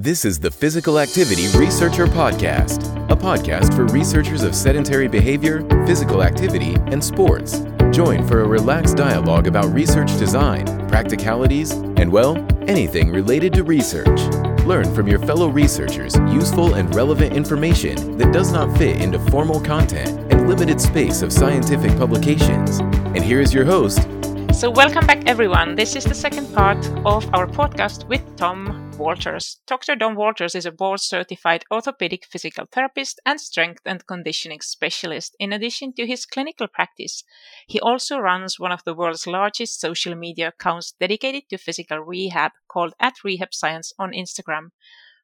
This is the Physical Activity Researcher Podcast, a podcast for researchers of sedentary behavior, physical activity, and sports. Join for a relaxed dialogue about research design, practicalities, and, well, anything related to research. Learn from your fellow researchers useful and relevant information that does not fit into formal content and limited space of scientific publications. And here is your host. So, welcome back, everyone. This is the second part of our podcast with Tom Walters. Dr. Tom Walters is a board certified orthopedic physical therapist and strength and conditioning specialist. In addition to his clinical practice, he also runs one of the world's largest social media accounts dedicated to physical rehab called at Rehab Science on Instagram.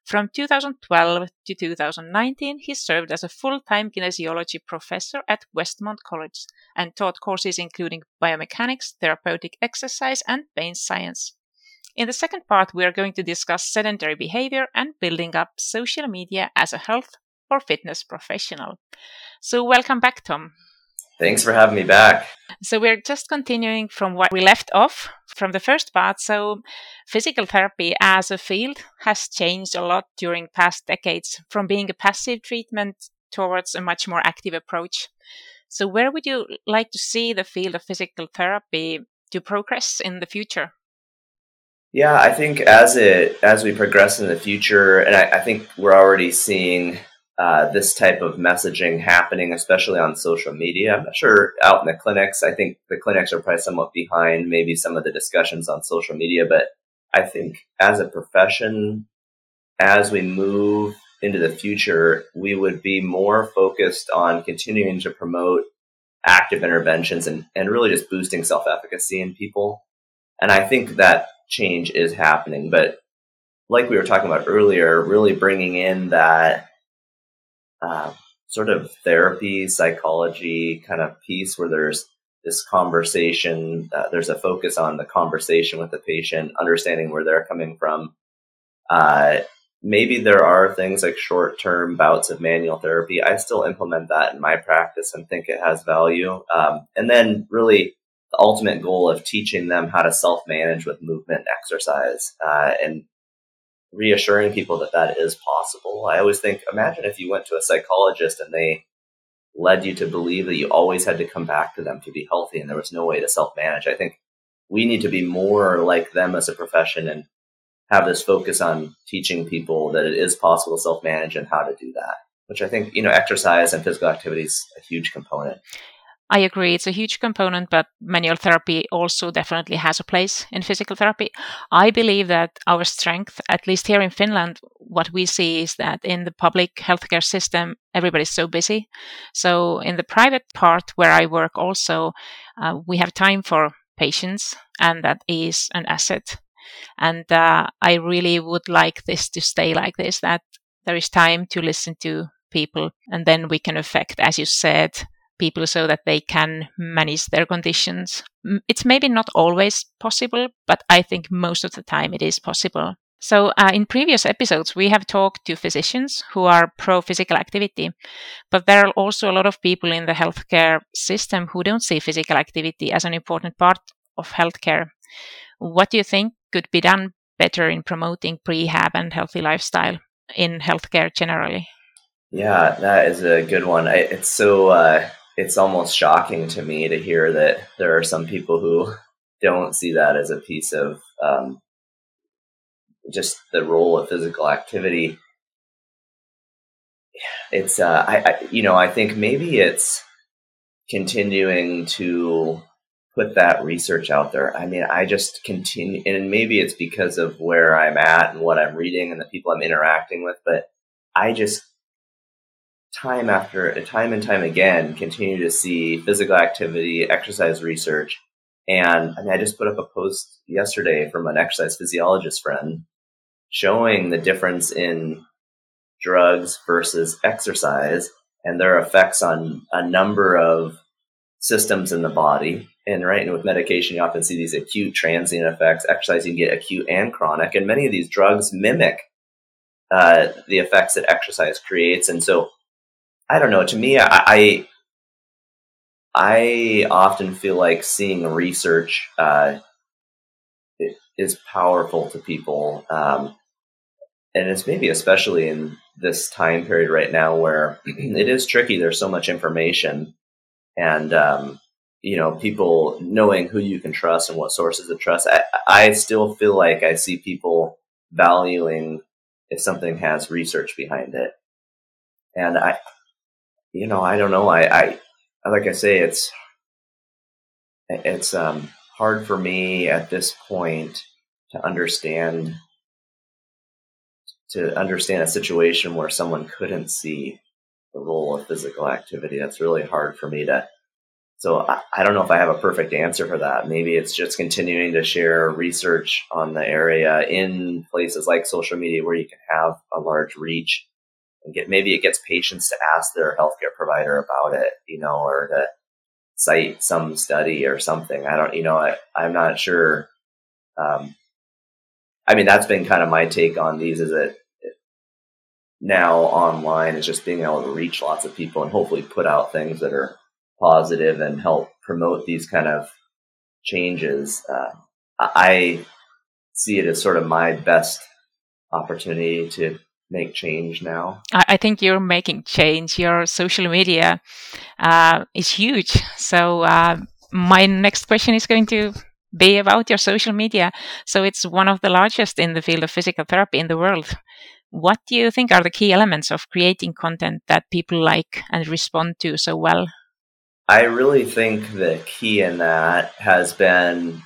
From 2012 to 2019, he served as a full time kinesiology professor at Westmont College and taught courses including biomechanics, therapeutic exercise, and pain science. In the second part, we are going to discuss sedentary behavior and building up social media as a health or fitness professional. So, welcome back, Tom. Thanks for having me back. So, we're just continuing from what we left off from the first part. So, physical therapy as a field has changed a lot during past decades from being a passive treatment towards a much more active approach. So, where would you like to see the field of physical therapy to progress in the future? Yeah, I think as it as we progress in the future, and I, I think we're already seeing uh, this type of messaging happening, especially on social media. I'm not sure out in the clinics. I think the clinics are probably somewhat behind maybe some of the discussions on social media, but I think as a profession, as we move into the future, we would be more focused on continuing to promote active interventions and, and really just boosting self efficacy in people. And I think that change is happening. But like we were talking about earlier, really bringing in that uh, sort of therapy, psychology kind of piece where there's this conversation, uh, there's a focus on the conversation with the patient, understanding where they're coming from. Uh, maybe there are things like short term bouts of manual therapy. I still implement that in my practice and think it has value. Um, and then really the ultimate goal of teaching them how to self manage with movement and exercise uh, and reassuring people that that is possible. I always think, imagine if you went to a psychologist and they led you to believe that you always had to come back to them to be healthy and there was no way to self manage. I think we need to be more like them as a profession and have this focus on teaching people that it is possible to self manage and how to do that, which I think, you know, exercise and physical activity is a huge component. I agree, it's a huge component, but manual therapy also definitely has a place in physical therapy. I believe that our strength, at least here in Finland, what we see is that in the public healthcare system, everybody's so busy. So, in the private part where I work, also, uh, we have time for patients, and that is an asset. And uh, I really would like this to stay like this that there is time to listen to people, and then we can affect, as you said, people so that they can manage their conditions. It's maybe not always possible, but I think most of the time it is possible. So, uh, in previous episodes, we have talked to physicians who are pro physical activity, but there are also a lot of people in the healthcare system who don't see physical activity as an important part of healthcare. What do you think could be done better in promoting prehab and healthy lifestyle in healthcare generally? Yeah, that is a good one. I, it's so uh, it's almost shocking to me to hear that there are some people who don't see that as a piece of um, just the role of physical activity. It's, uh, I, I, you know, I think maybe it's continuing to put that research out there. I mean, I just continue, and maybe it's because of where I'm at and what I'm reading and the people I'm interacting with, but I just time after time and time again continue to see physical activity, exercise research. And I mean, I just put up a post yesterday from an exercise physiologist friend showing the difference in drugs versus exercise and their effects on a number of systems in the body. And right, and with medication, you often see these acute transient effects. Exercise, you can get acute and chronic. And many of these drugs mimic uh, the effects that exercise creates. And so I don't know. To me, I, I, often feel like seeing research uh, is powerful to people, um, and it's maybe especially in this time period right now where it is tricky. There's so much information, and um, you know, people knowing who you can trust and what sources to trust. I, I still feel like I see people valuing if something has research behind it, and I, you know, I don't know. I, I like I say, it's it's um, hard for me at this point to understand to understand a situation where someone couldn't see the role of physical activity. That's really hard for me to. So I, I, don't know if I have a perfect answer for that. Maybe it's just continuing to share research on the area in places like social media where you can have a large reach and get maybe it gets patients to ask their healthcare provider about it, you know, or to cite some study or something. I don't, you know, I, I'm not sure. Um, I mean, that's been kind of my take on these is that now online is just being able to reach lots of people and hopefully put out things that are positive and help promote these kind of changes. Uh, I see it as sort of my best opportunity to make change now. I think you're making change. Your social media uh, is huge. So uh, my next question is going to be about your social media. So it's one of the largest in the field of physical therapy in the world. What do you think are the key elements of creating content that people like and respond to so well? I really think the key in that has been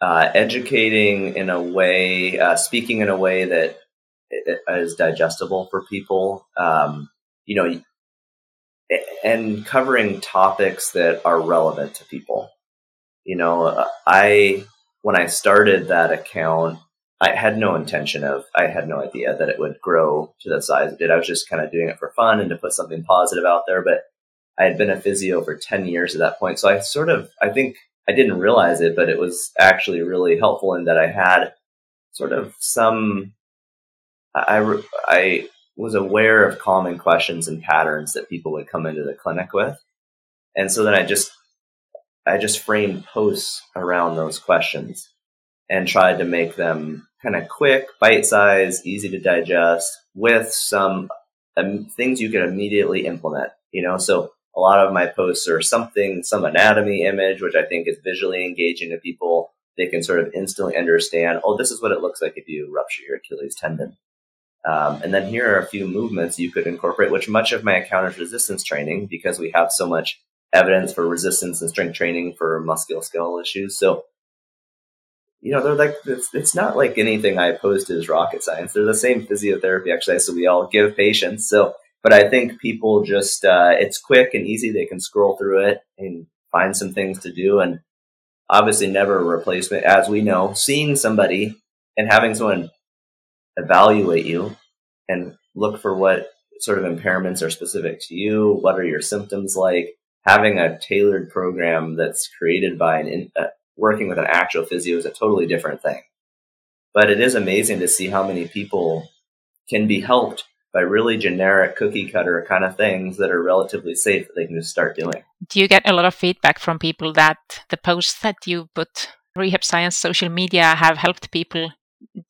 uh, educating in a way, uh, speaking in a way that is digestible for people. Um, you know, and covering topics that are relevant to people. You know, I when I started that account, I had no intention of, I had no idea that it would grow to the size it did. I was just kind of doing it for fun and to put something positive out there. But I had been a physio for 10 years at that point. So I sort of, I think I didn't realize it, but it was actually really helpful in that I had sort of some, I, I was aware of common questions and patterns that people would come into the clinic with. And so then I just, I just framed posts around those questions and tried to make them kind of quick, bite size, easy to digest with some um, things you can immediately implement. You know, so a lot of my posts are something, some anatomy image, which I think is visually engaging to people. They can sort of instantly understand, oh, this is what it looks like if you rupture your Achilles tendon. Um, and then here are a few movements you could incorporate, which much of my account is resistance training because we have so much evidence for resistance and strength training for musculoskeletal issues. So you know, they're like, it's, it's not like anything I posted is rocket science. They're the same physiotherapy exercise that we all give patients. So, but I think people just, uh, it's quick and easy. They can scroll through it and find some things to do. And obviously never a replacement. As we know, seeing somebody and having someone evaluate you and look for what sort of impairments are specific to you. What are your symptoms like? Having a tailored program that's created by an, uh, working with an actual physio is a totally different thing. But it is amazing to see how many people can be helped by really generic cookie cutter kind of things that are relatively safe that they can just start doing. Do you get a lot of feedback from people that the posts that you put rehab science social media have helped people?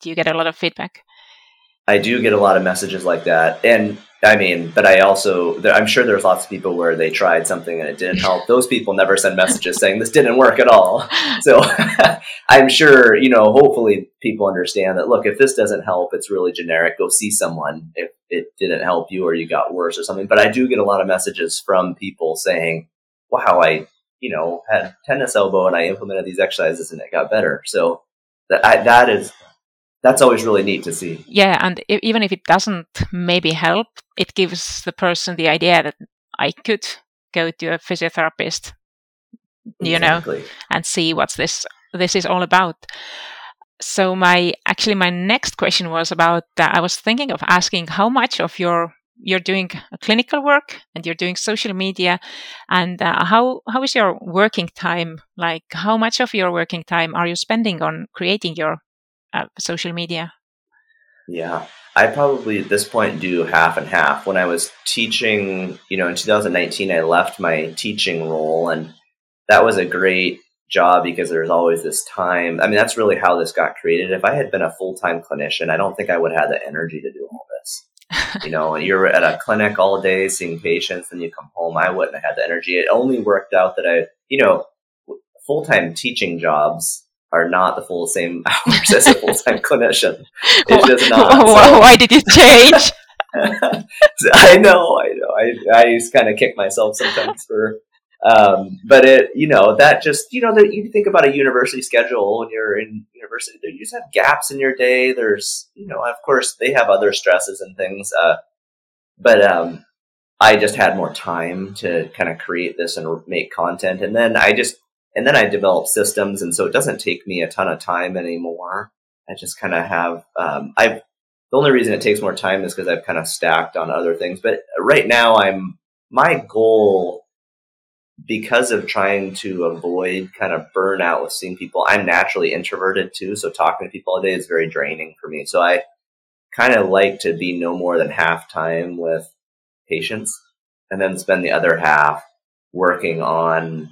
Do you get a lot of feedback? I do get a lot of messages like that. And I mean, but I also, I'm sure there's lots of people where they tried something and it didn't help. Those people never send messages saying this didn't work at all. So I'm sure, you know, hopefully people understand that, look, if this doesn't help, it's really generic. Go see someone if it didn't help you or you got worse or something. But I do get a lot of messages from people saying, wow, I, you know, had tennis elbow and I implemented these exercises and it got better. So that, I, that is that's always really neat to see. Yeah, and even if it doesn't maybe help, it gives the person the idea that I could go to a physiotherapist, you exactly. know, and see what's this this is all about. So my actually my next question was about uh, I was thinking of asking how much of your you're doing clinical work and you're doing social media and uh, how how is your working time like how much of your working time are you spending on creating your uh, social media? Yeah, I probably at this point do half and half. When I was teaching, you know, in 2019, I left my teaching role, and that was a great job because there's always this time. I mean, that's really how this got created. If I had been a full time clinician, I don't think I would have the energy to do all this. you know, you're at a clinic all day seeing patients, and you come home. I wouldn't have had the energy. It only worked out that I, you know, full time teaching jobs are not the full same hours as a full time clinician. It's just not. So. Why did you change? I know, I know. I I just kind of kick myself sometimes for um, but it, you know, that just, you know, that you think about a university schedule when you're in university, you just have gaps in your day. There's, you know, of course they have other stresses and things. Uh, but, um, I just had more time to kind of create this and make content. And then I just, and then I develop systems. And so it doesn't take me a ton of time anymore. I just kind of have, um, I've, the only reason it takes more time is because I've kind of stacked on other things. But right now I'm, my goal because of trying to avoid kind of burnout with seeing people, I'm naturally introverted too. So talking to people all day is very draining for me. So I kind of like to be no more than half time with patients and then spend the other half working on,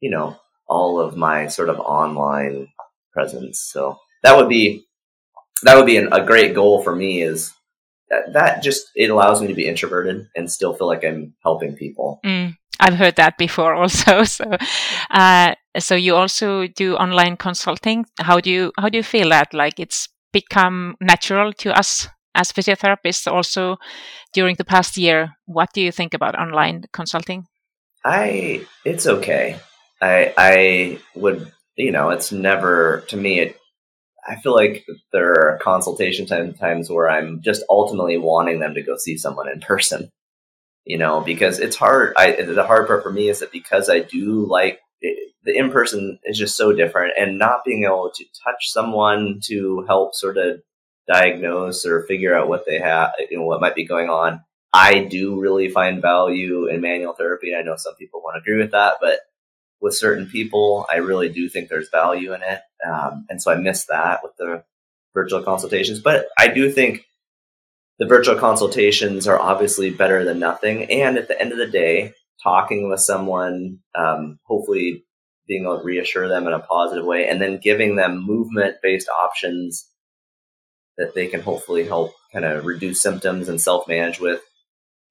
you know, all of my sort of online presence. So that would be, that would be an, a great goal for me is that, that just, it allows me to be introverted and still feel like I'm helping people. Mm. I've heard that before also. So, uh, so you also do online consulting. How do you how do you feel that? Like it's become natural to us as physiotherapists. Also, during the past year, what do you think about online consulting? I it's okay. I I would you know it's never to me it I feel like there are consultation times where I'm just ultimately wanting them to go see someone in person you know, because it's hard. I, the hard part for me is that because I do like it, the in person is just so different and not being able to touch someone to help sort of diagnose or figure out what they have, you know, what might be going on. I do really find value in manual therapy. I know some people won't agree with that, but with certain people, I really do think there's value in it. Um, and so I miss that with the virtual consultations. But I do think the virtual consultations are obviously better than nothing. And at the end of the day, talking with someone, um, hopefully being able to reassure them in a positive way, and then giving them movement based options that they can hopefully help kind of reduce symptoms and self manage with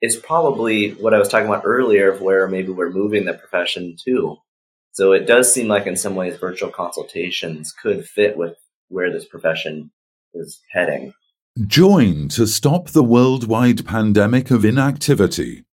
is probably what I was talking about earlier of where maybe we're moving the profession to. So it does seem like in some ways virtual consultations could fit with where this profession is heading. Join to stop the worldwide pandemic of inactivity.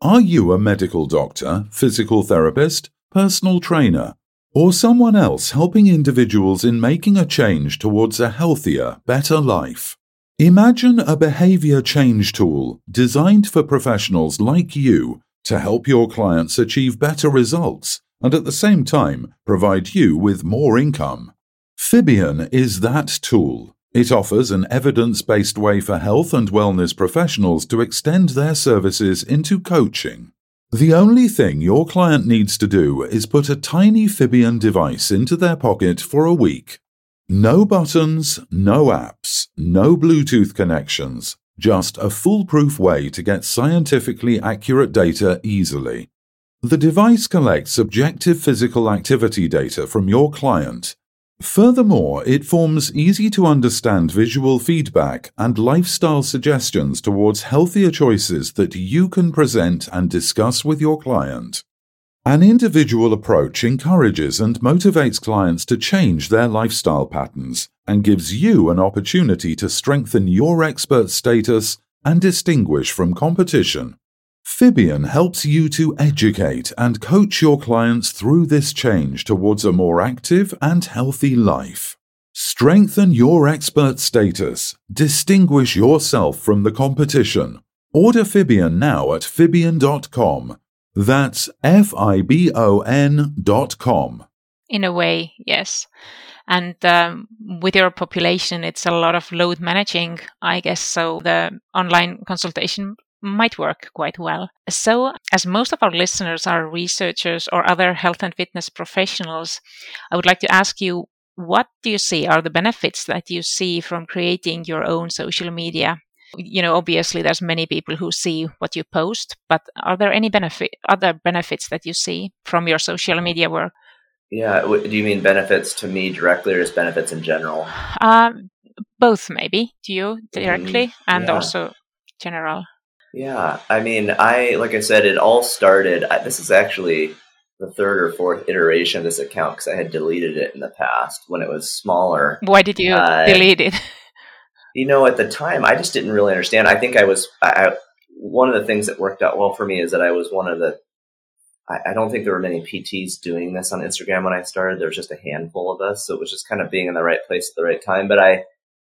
Are you a medical doctor, physical therapist, personal trainer, or someone else helping individuals in making a change towards a healthier, better life? Imagine a behavior change tool designed for professionals like you to help your clients achieve better results and at the same time provide you with more income. Fibion is that tool. It offers an evidence based way for health and wellness professionals to extend their services into coaching. The only thing your client needs to do is put a tiny Fibion device into their pocket for a week. No buttons, no apps, no Bluetooth connections, just a foolproof way to get scientifically accurate data easily. The device collects objective physical activity data from your client Furthermore, it forms easy to understand visual feedback and lifestyle suggestions towards healthier choices that you can present and discuss with your client. An individual approach encourages and motivates clients to change their lifestyle patterns and gives you an opportunity to strengthen your expert status and distinguish from competition. Fibion helps you to educate and coach your clients through this change towards a more active and healthy life. Strengthen your expert status. Distinguish yourself from the competition. Order Fibion now at Fibion.com. That's F I B O N.com. In a way, yes. And um, with your population, it's a lot of load managing, I guess. So the online consultation might work quite well. So, as most of our listeners are researchers or other health and fitness professionals, I would like to ask you what do you see are the benefits that you see from creating your own social media? You know, obviously there's many people who see what you post, but are there any benefit other benefits that you see from your social media work? Yeah. Do you mean benefits to me directly or just benefits in general? Um, both, maybe to you directly mm, and yeah. also general. Yeah. I mean, I, like I said, it all started. I, this is actually the third or fourth iteration of this account because I had deleted it in the past when it was smaller. Why did you uh, delete it? You know, at the time, I just didn't really understand. I think I was, I, one of the things that worked out well for me is that I was one of the I, I don't think there were many PTs doing this on Instagram when I started. There was just a handful of us. So it was just kind of being in the right place at the right time. But I,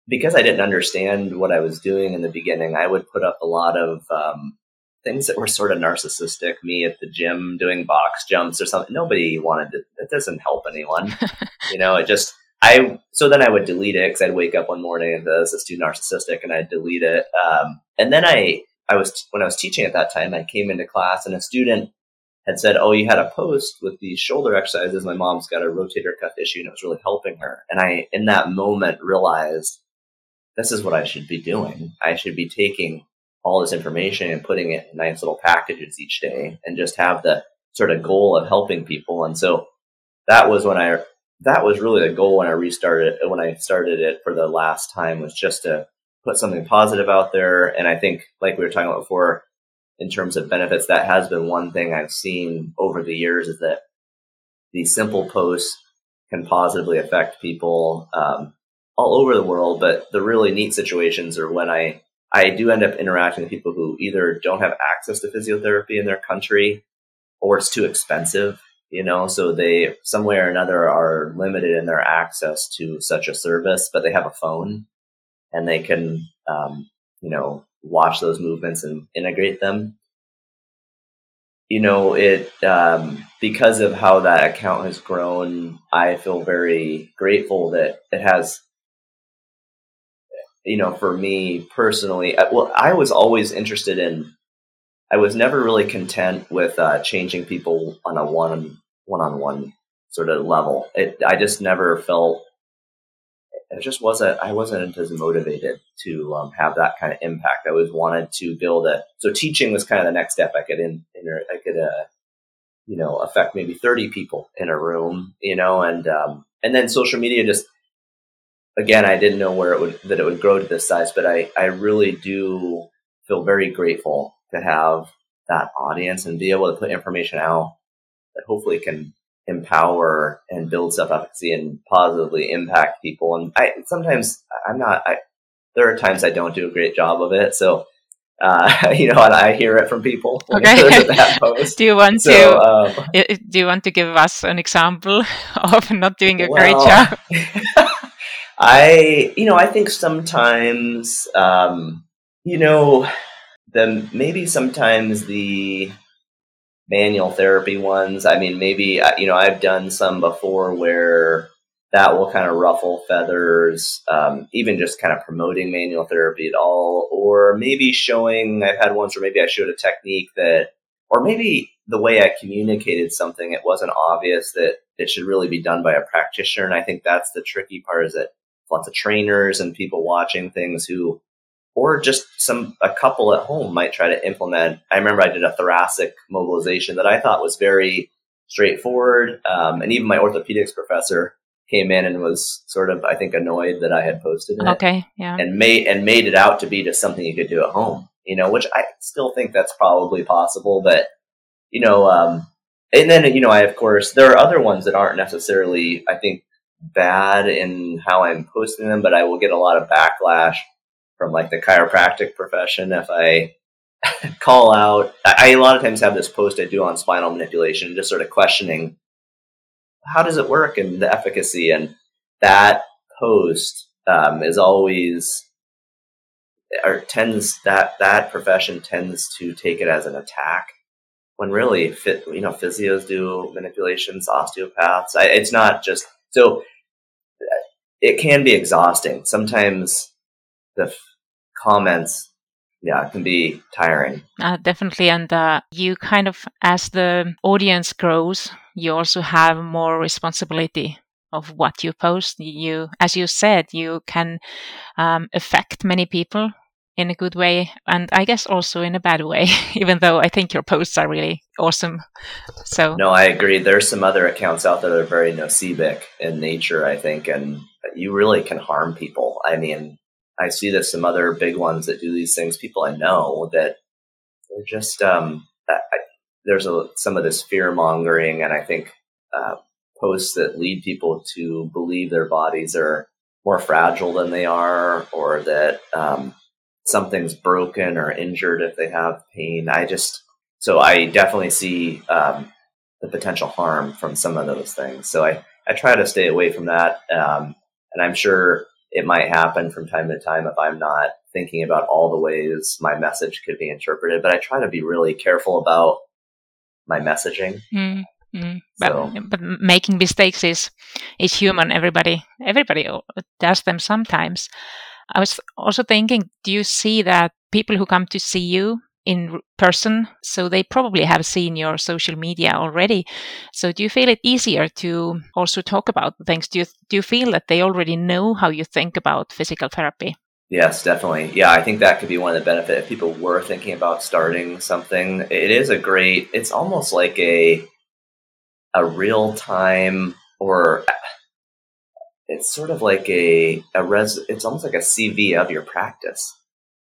because I didn't understand what I was doing in the beginning, I would put up a lot of um, things that were sort of narcissistic. Me at the gym doing box jumps or something. Nobody wanted to. It doesn't help anyone. you know, it just. I so then I would delete it because I'd wake up one morning and this is too narcissistic, and I'd delete it. Um, and then I I was when I was teaching at that time, I came into class and a student had said, "Oh, you had a post with these shoulder exercises. My mom's got a rotator cuff issue, and it was really helping her." And I, in that moment, realized this is what I should be doing. I should be taking all this information and putting it in nice little packages each day, and just have the sort of goal of helping people. And so that was when I that was really the goal when I restarted when I started it for the last time was just to put something positive out there. And I think, like we were talking about before, in terms of benefits, that has been one thing I've seen over the years is that these simple posts can positively affect people um, all over the world. But the really neat situations are when I I do end up interacting with people who either don't have access to physiotherapy in their country or it's too expensive, you know, so they some way or another are limited in their access to such a service, but they have a phone and they can, um, you know, watch those movements and integrate them. You know, it um, because of how that account has grown, I feel very grateful that it has. You know, for me personally, uh, well, I was always interested in. I was never really content with uh, changing people on a one one on one sort of level. It, I just never felt it just wasn't I wasn't as motivated to um, have that kind of impact. I always wanted to build a so teaching was kind of the next step. I could in, in I could uh, you know affect maybe thirty people in a room, you know, and um, and then social media just again I didn't know where it would that it would grow to this size, but I I really do feel very grateful to have that audience and be able to put information out that hopefully can empower and build self efficacy and positively impact people. And I sometimes I'm not. I there are times I don't do a great job of it. So. Uh, you know, and I hear it from people. Okay. do you want so, to um, do you want to give us an example of not doing a well, great job? I, you know, I think sometimes, um, you know, the maybe sometimes the manual therapy ones. I mean, maybe, uh, you know, I've done some before where that will kind of ruffle feathers, um, even just kind of promoting manual therapy at all, or maybe showing, I've had ones where maybe I showed a technique that, or maybe the way I communicated something, it wasn't obvious that it should really be done by a practitioner. And I think that's the tricky part is that lots of trainers and people watching things who or just some a couple at home might try to implement. I remember I did a thoracic mobilization that I thought was very straightforward, um, and even my orthopedics professor came in and was sort of I think annoyed that I had posted it. Okay, yeah, and made and made it out to be just something you could do at home. You know, which I still think that's probably possible, but you know, um, and then you know, I of course there are other ones that aren't necessarily I think bad in how I'm posting them, but I will get a lot of backlash from like the chiropractic profession if I call out. I, a lot of times have this post I do on spinal manipulation, just sort of questioning how does it work and the efficacy. And that post um, is always or tends that that profession tends to take it as an attack when really you know physios do manipulations osteopaths I, it's not just so it can be exhausting sometimes the f- comments yeah, can be tiring. Uh, definitely. And uh, you kind of, as the audience grows, you also have more responsibility of what you post. You, as you said, you can um, affect many people in a good way and I guess also in a bad way, even though I think your posts are really awesome. So No, I agree. There's some other accounts out there that are very nocebic in nature, I think, and you really can harm people. I mean, I see that some other big ones that do these things, people I know that they're just um I, there's a some of this fear mongering and I think uh, posts that lead people to believe their bodies are more fragile than they are or that um, something's broken or injured if they have pain. I just, so I definitely see um, the potential harm from some of those things. So I, I try to stay away from that. Um, and I'm sure it might happen from time to time if I'm not thinking about all the ways my message could be interpreted. But I try to be really careful about my messaging. Mm. Mm, but, so. but making mistakes is is human. Everybody everybody does them sometimes. I was also thinking, do you see that people who come to see you in person, so they probably have seen your social media already. So do you feel it easier to also talk about things? Do you do you feel that they already know how you think about physical therapy? Yes, definitely. Yeah, I think that could be one of the benefits if people were thinking about starting something. It is a great. It's almost like a a real time or it's sort of like a a res it's almost like a CV of your practice.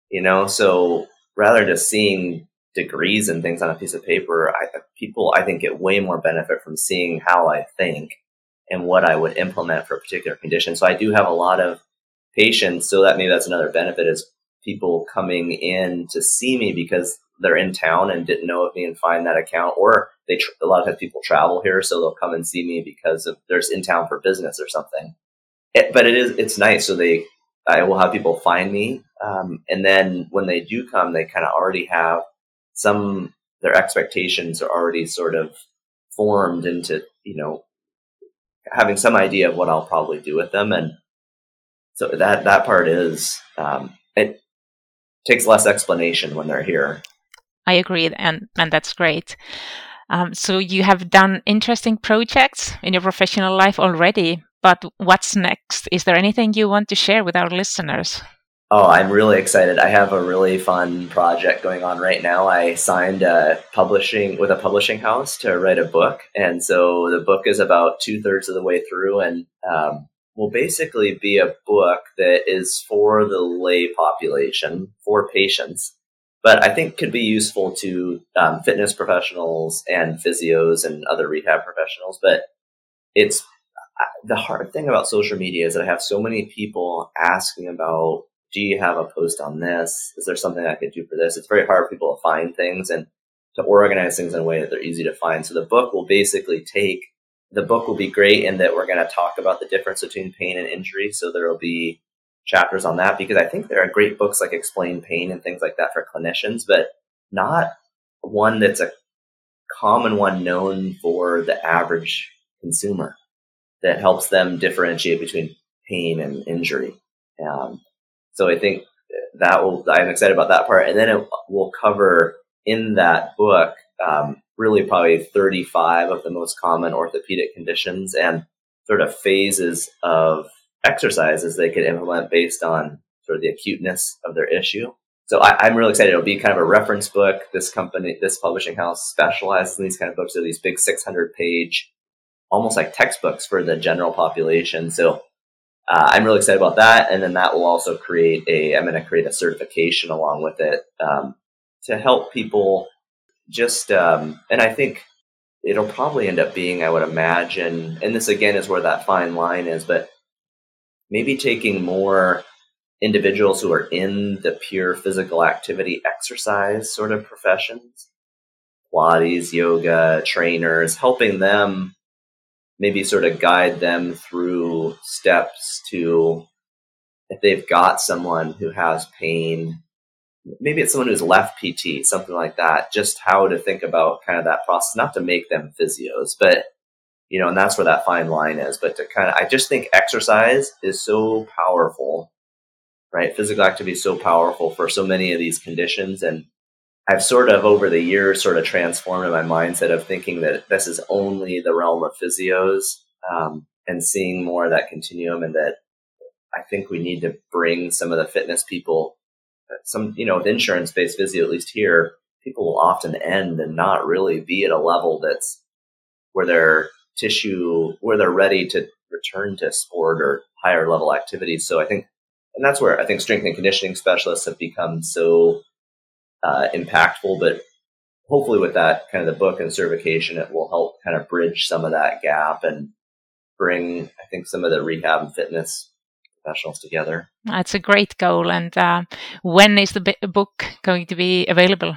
You know, so rather than just seeing degrees and things on a piece of paper, I, people I think get way more benefit from seeing how I think and what I would implement for a particular condition. So I do have a lot of patients, so that maybe that's another benefit is people coming in to see me because they're in town and didn't know of me and find that account, or they a lot of times people travel here, so they'll come and see me because of there's in town for business or something. It, but it is it's nice. So they I will have people find me, um, and then when they do come, they kind of already have some their expectations are already sort of formed into you know having some idea of what I'll probably do with them, and so that that part is um, it takes less explanation when they're here. I agree, and and that's great. Um, so you have done interesting projects in your professional life already, but what's next? Is there anything you want to share with our listeners? Oh, I'm really excited. I have a really fun project going on right now. I signed a publishing with a publishing house to write a book, and so the book is about two thirds of the way through, and um, will basically be a book that is for the lay population, for patients, but I think could be useful to um, fitness professionals and physios and other rehab professionals. But it's the hard thing about social media is that I have so many people asking about, do you have a post on this? Is there something I could do for this? It's very hard for people to find things and to organize things in a way that they're easy to find. So the book will basically take, the book will be great in that we're going to talk about the difference between pain and injury. So there will be chapters on that because I think there are great books like Explain Pain and things like that for clinicians, but not one that's a common one known for the average consumer that helps them differentiate between pain and injury. Um, so I think that will, I'm excited about that part. And then it will cover in that book, um, really probably 35 of the most common orthopedic conditions and sort of phases of exercises they could implement based on sort of the acuteness of their issue. So I, am really excited. It'll be kind of a reference book. This company, this publishing house specializes in these kind of books. They're these big 600 page almost like textbooks for the general population. So uh, I'm really excited about that. And then that will also create a, I'm going to create a certification along with it um, to help people just, um, and I think it'll probably end up being, I would imagine, and this again is where that fine line is, but maybe taking more individuals who are in the pure physical activity exercise sort of professions, Pilates, yoga, trainers, helping them maybe sort of guide them through steps to if they've got someone who has pain maybe it's someone who's left pt something like that just how to think about kind of that process not to make them physios but you know and that's where that fine line is but to kind of i just think exercise is so powerful right? Physical activity is so powerful for so many of these conditions and I've sort of over the years sort of transformed in my mindset of thinking that this is only the realm of physios um, and seeing more of that continuum and that I think we need to bring some of the fitness people some, you know, with insurance based physio, at least here, people will often end and not really be at a level that's where their tissue, where they're ready to return to sport or higher level activities. So I think, and that's where I think strength and conditioning specialists have become so uh, impactful. But hopefully, with that kind of the book and certification, it will help kind of bridge some of that gap and bring, I think, some of the rehab and fitness professionals together. That's a great goal. And uh, when is the book going to be available?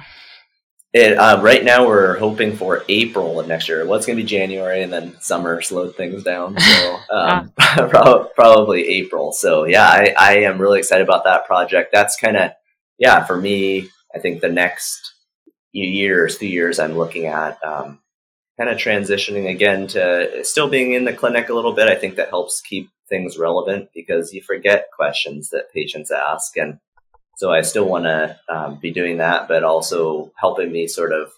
It, uh, right now, we're hoping for April of next year. Well, it's going to be January, and then summer slowed things down. So um, probably April. So yeah, I, I am really excited about that project. That's kind of yeah for me. I think the next years, few years, I'm looking at um, kind of transitioning again to still being in the clinic a little bit. I think that helps keep things relevant because you forget questions that patients ask and so I still want to um, be doing that, but also helping me sort of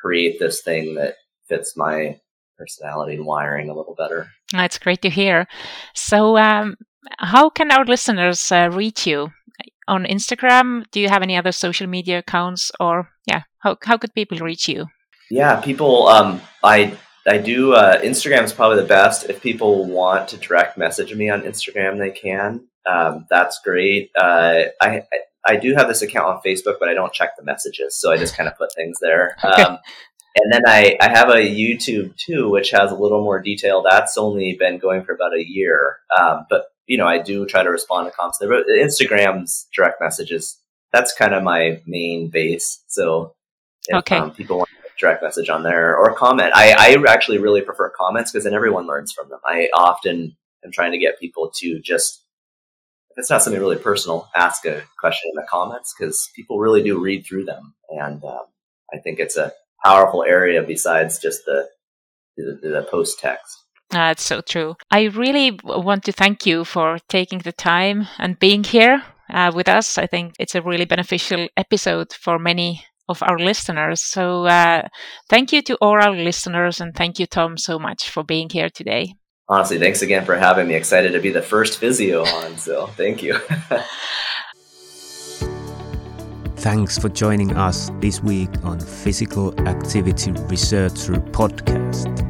create this thing that fits my personality and wiring a little better. That's great to hear. So, um, how can our listeners uh, reach you on Instagram? Do you have any other social media accounts, or yeah, how how could people reach you? Yeah, people. Um, I I do. Uh, Instagram is probably the best. If people want to direct message me on Instagram, they can um, that's great. Uh, I I do have this account on Facebook, but I don't check the messages, so I just kind of put things there. Um, and then I, I have a YouTube too, which has a little more detail. That's only been going for about a year, um, but you know I do try to respond to comments there. But Instagram's direct messages that's kind of my main base. So if okay. um, people want a direct message on there or comment, I, I actually really prefer comments because then everyone learns from them. I often am trying to get people to just if it's not something really personal, ask a question in the comments because people really do read through them. And um, I think it's a powerful area besides just the, the, the post text. That's so true. I really want to thank you for taking the time and being here uh, with us. I think it's a really beneficial episode for many of our listeners. So, uh, thank you to all our listeners, and thank you, Tom, so much for being here today honestly, thanks again for having me. Excited to be the first physio on, so thank you. Thanks for joining us this week on Physical Activity Researcher Podcast.